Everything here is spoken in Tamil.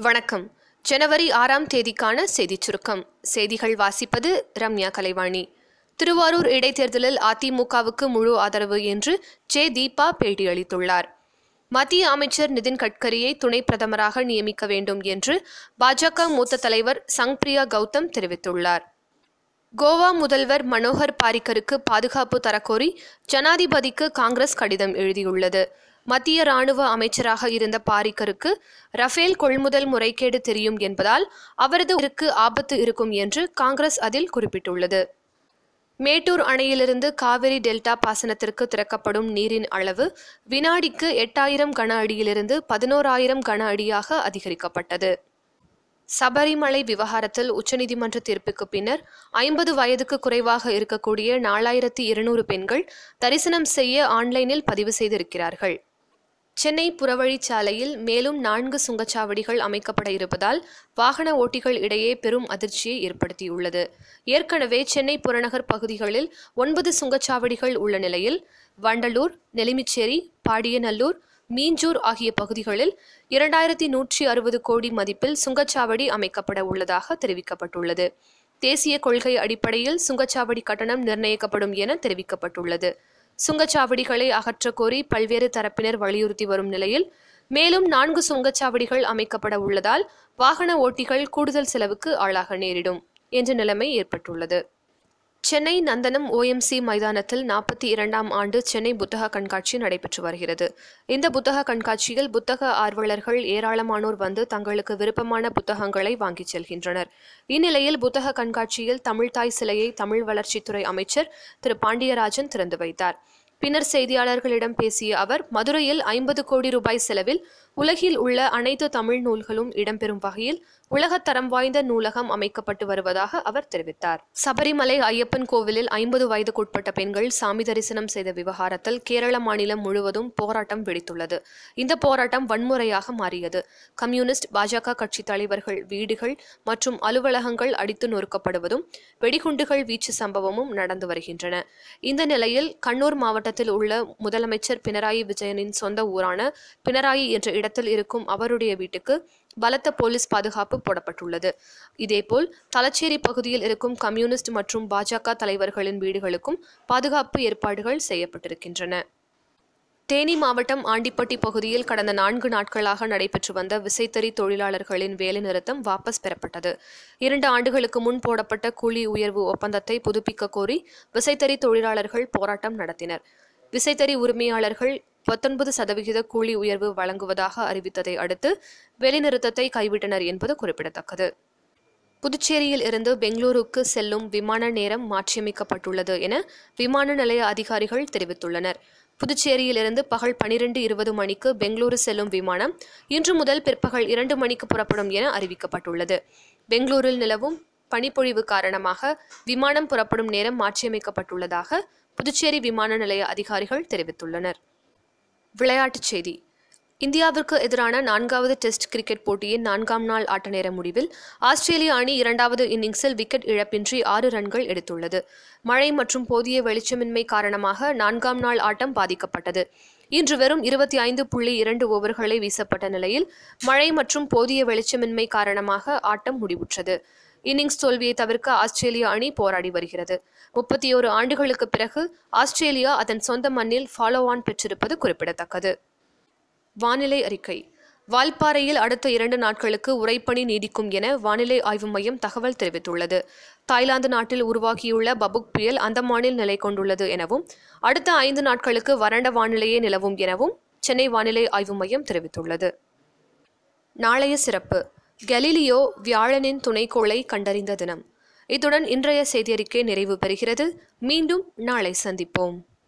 வணக்கம். ஜனவரி ஆறாம் தேதிக்கான செய்திச் சுருக்கம். செய்திகள் வாசிப்பது ரம்யா கலைவாணி. திருவாரூர் இடைத்தேர்தலில் அதிமுகவுக்கு முழு ஆதரவு என்று ஜே. தீபா பேட்டியளித்துள்ளார். மத்திய அமைச்சர் நிதின் கட்கரியை துணை பிரதமராக நியமிக்க வேண்டும் என்று பாஜக மூத்த தலைவர் சங்பிரியா கௌதம் தெரிவித்துள்ளார். கோவா முதல்வர் மனோகர் பாரிக்கருக்கு பாதுகாப்பு தரக்கோரி ஜனாதிபதிக்கு காங்கிரஸ் கடிதம் எழுதியுள்ளது. மத்திய ராணுவ அமைச்சராக இருந்த பாரிக்கருக்கு ரஃபேல் கொள்முதல் முறைகேடு தெரியும் என்பதால் அவரது உயிருக்கு ஆபத்து இருக்கும் என்று காங்கிரஸ் அதில் குறிப்பிட்டுள்ளது. மேட்டூர் அணையிலிருந்து காவிரி டெல்டா பாசனத்திற்கு திறக்கப்படும் நீரின் அளவு வினாடிக்கு எட்டாயிரம் கன அடியிலிருந்து பதினோராயிரம் கன அடியாக அதிகரிக்கப்பட்டது. சபரிமலை விவகாரத்தில் உச்சநீதிமன்ற தீர்ப்புக்கு பின்னர் ஐம்பது வயதுக்கு குறைவாக இருக்கக்கூடிய நாலாயிரத்தி இருநூறு பெண்கள் தரிசனம் செய்ய ஆன்லைனில் பதிவு செய்திருக்கிறார்கள். சென்னை புறவழிச்சாலையில் மேலும் நான்கு சுங்கச்சாவடிகள் அமைக்கப்பட இருப்பதால் வாகன ஓட்டிகள் இடையே பெரும் அதிர்ச்சியை ஏற்படுத்தியுள்ளது. ஏற்கனவே சென்னை புறநகர் பகுதிகளில் ஒன்பது சுங்கச்சாவடிகள் உள்ள நிலையில் வண்டலூர் நெலிமிச்சேரி பாடியநல்லூர் மீஞ்சூர் ஆகிய பகுதிகளில் இரண்டாயிரத்தி நூற்றி அறுபது கோடி மதிப்பில் சுங்கச்சாவடி அமைக்கப்பட உள்ளதாக தெரிவிக்கப்பட்டுள்ளது. தேசிய கொள்கை அடிப்படையில் சுங்கச்சாவடி கட்டணம் நிர்ணயிக்கப்படும் என தெரிவிக்கப்பட்டுள்ளது. சுங்கச்சாவடிகளை அகற்றக் கோரி பல்வேறு தரப்பினர் வலியுறுத்தி வரும் நிலையில் மேலும் நான்கு சுங்கச்சாவடிகள் அமைக்கப்பட உள்ளதால் வாகன ஓட்டிகள் கூடுதல் செலவுக்கு ஆளாக நேரிடும் என்ற நிலைமை ஏற்பட்டுள்ளது. சென்னை நந்தனம் ஓஎம்சி மைதானத்தில் நாற்பத்தி இரண்டாம் ஆண்டு சென்னை புத்தக கண்காட்சி நடைபெற்று வருகிறது. இந்த புத்தக கண்காட்சியில் புத்தக ஆர்வலர்கள் ஏராளமானோர் வந்து தங்களுக்கு விருப்பமான புத்தகங்களை வாங்கிச் செல்கின்றனர். இந்நிலையில் புத்தக கண்காட்சியில் தமிழ்தாய் சிலையை தமிழ் வளர்ச்சித்துறை அமைச்சர் திரு பாண்டியராஜன் திறந்து வைத்தார். பின்னர் செய்தியாளர்களிடம் பேசிய அவர் மதுரையில் ஐம்பது கோடி ரூபாய் செலவில் உலகில் உள்ள அனைத்து தமிழ் நூல்களும் இடம்பெறும் வகையில் உலகத்தரம் வாய்ந்த நூலகம் அமைக்கப்பட்டு வருவதாக அவர் தெரிவித்தார். சபரிமலை ஐயப்பன் கோவிலில் ஐம்பது வயதுக்குட்பட்ட பெண்கள் சாமி தரிசனம் செய்த விவகாரத்தில் கேரள மாநிலம் முழுவதும் போராட்டம் வெடித்துள்ளது. இந்த போராட்டம் வன்முறையாக மாறியது. கம்யூனிஸ்ட் பாஜக கட்சி தலைவர்கள் வீடுகள் மற்றும் அலுவலகங்கள் அடித்து நொறுக்கப்படுவதும் வெடிகுண்டுகள் வீச்சு சம்பவமும் நடந்து வருகின்றன. இந்த நிலையில் கண்ணூர் மாவட்டத்தில் உள்ள முதலமைச்சர் பினராயி விஜயனின் சொந்த ஊரான பினராயி என்ற இடத்தில் இடத்தில் இருக்கும் அவருடைய வீட்டுக்கு பலத்த போலீஸ் பாதுகாப்பு போடப்பட்டுள்ளது. இதேபோல் தலச்சேரி பகுதியில் இருக்கும் கம்யூனிஸ்ட் மற்றும் பாஜக தலைவர்களின் வீடுகளுக்கும் பாதுகாப்பு ஏற்பாடுகள் செய்யப்பட்டிருக்கின்றன. தேனி மாவட்டம் ஆண்டிப்பட்டி பகுதியில் கடந்த நான்கு நாட்களாக நடைபெற்று வந்த விசைத்தறி தொழிலாளர்களின் வேலைநிறுத்தம் வாபஸ் பெறப்பட்டது. இரண்டு ஆண்டுகளுக்கு முன் போடப்பட்ட கூலி உயர்வு ஒப்பந்தத்தை புதுப்பிக்க கோரி விசைத்தறி தொழிலாளர்கள் போராட்டம் நடத்தினர். விசைத்தறி உரிமையாளர்கள் பத்தொன்பது சதவிகித கூலி உயர்வு வழங்குவதாக அறிவித்ததை அடுத்து வேலைநிறுத்தத்தை கைவிட்டனர் என்பது குறிப்பிடத்தக்கது. புதுச்சேரியில் இருந்து பெங்களூருக்கு செல்லும் விமான நேரம் மாற்றியமைக்கப்பட்டுள்ளது என விமான நிலைய அதிகாரிகள் தெரிவித்துள்ளனர். புதுச்சேரியிலிருந்து பகல் பனிரெண்டு இருபது மணிக்கு பெங்களூரு செல்லும் விமானம் இன்று முதல் பிற்பகல் இரண்டு மணிக்கு புறப்படும் என அறிவிக்கப்பட்டுள்ளது. பெங்களூரில் நிலவும் பனிப்பொழிவு காரணமாக விமானம் புறப்படும் நேரம் மாற்றியமைக்கப்பட்டுள்ளதாக புதுச்சேரி விமான நிலைய அதிகாரிகள் தெரிவித்துள்ளனர். விளையாட்டுச் செய்தி. இந்தியாவிற்கு எதிரான நான்காவது டெஸ்ட் கிரிக்கெட் போட்டியின் நான்காம் நாள் ஆட்ட நேர முடிவில் ஆஸ்திரேலிய அணி இரண்டாவது இன்னிங்ஸில் விக்கெட் இழப்பின்றி ஆறு ரன்கள் எடுத்துள்ளது. மழை மற்றும் போதிய வெளிச்சமின்மை காரணமாக நான்காம் நாள் ஆட்டம் பாதிக்கப்பட்டது. இன்று வெறும் இருபத்தி ஐந்து புள்ளி இரண்டு ஓவர்களை வீசப்பட்ட நிலையில் மழை மற்றும் போதிய வெளிச்சமின்மை காரணமாக ஆட்டம் முடிவுற்றது. இன்னிங்ஸ் தோல்வியை தவிர்க்க ஆஸ்திரேலிய அணி போராடி வருகிறது. முப்பத்தி ஓரு ஆண்டுகளுக்கு பிறகு ஆஸ்திரேலியா அதன் சொந்த மண்ணில் ஃபாலோ ஆன் பெற்றிருப்பது குறிப்பிடத்தக்கது. வானிலை அறிக்கை. வால்பாறையில் அடுத்த இரண்டு நாட்களுக்கு உரைப்பணி நீடிக்கும் என வானிலை ஆய்வு மையம் தகவல் தெரிவித்துள்ளது. தாய்லாந்து நாட்டில் உருவாகியுள்ள பபுக் புயல் அந்தமானில் நிலை கொண்டுள்ளது எனவும் அடுத்த ஐந்து நாட்களுக்கு வறண்ட வானிலையே நிலவும் எனவும் சென்னை வானிலை ஆய்வு மையம் தெரிவித்துள்ளது. நாளைய சிறப்பு. கெலிலியோ வியாழனின் துணைக்கோளை கண்டறிந்த தினம். இத்துடன் இன்றைய செய்தியறிக்கை நிறைவு பெறுகிறது. மீண்டும் நாளை சந்திப்போம்.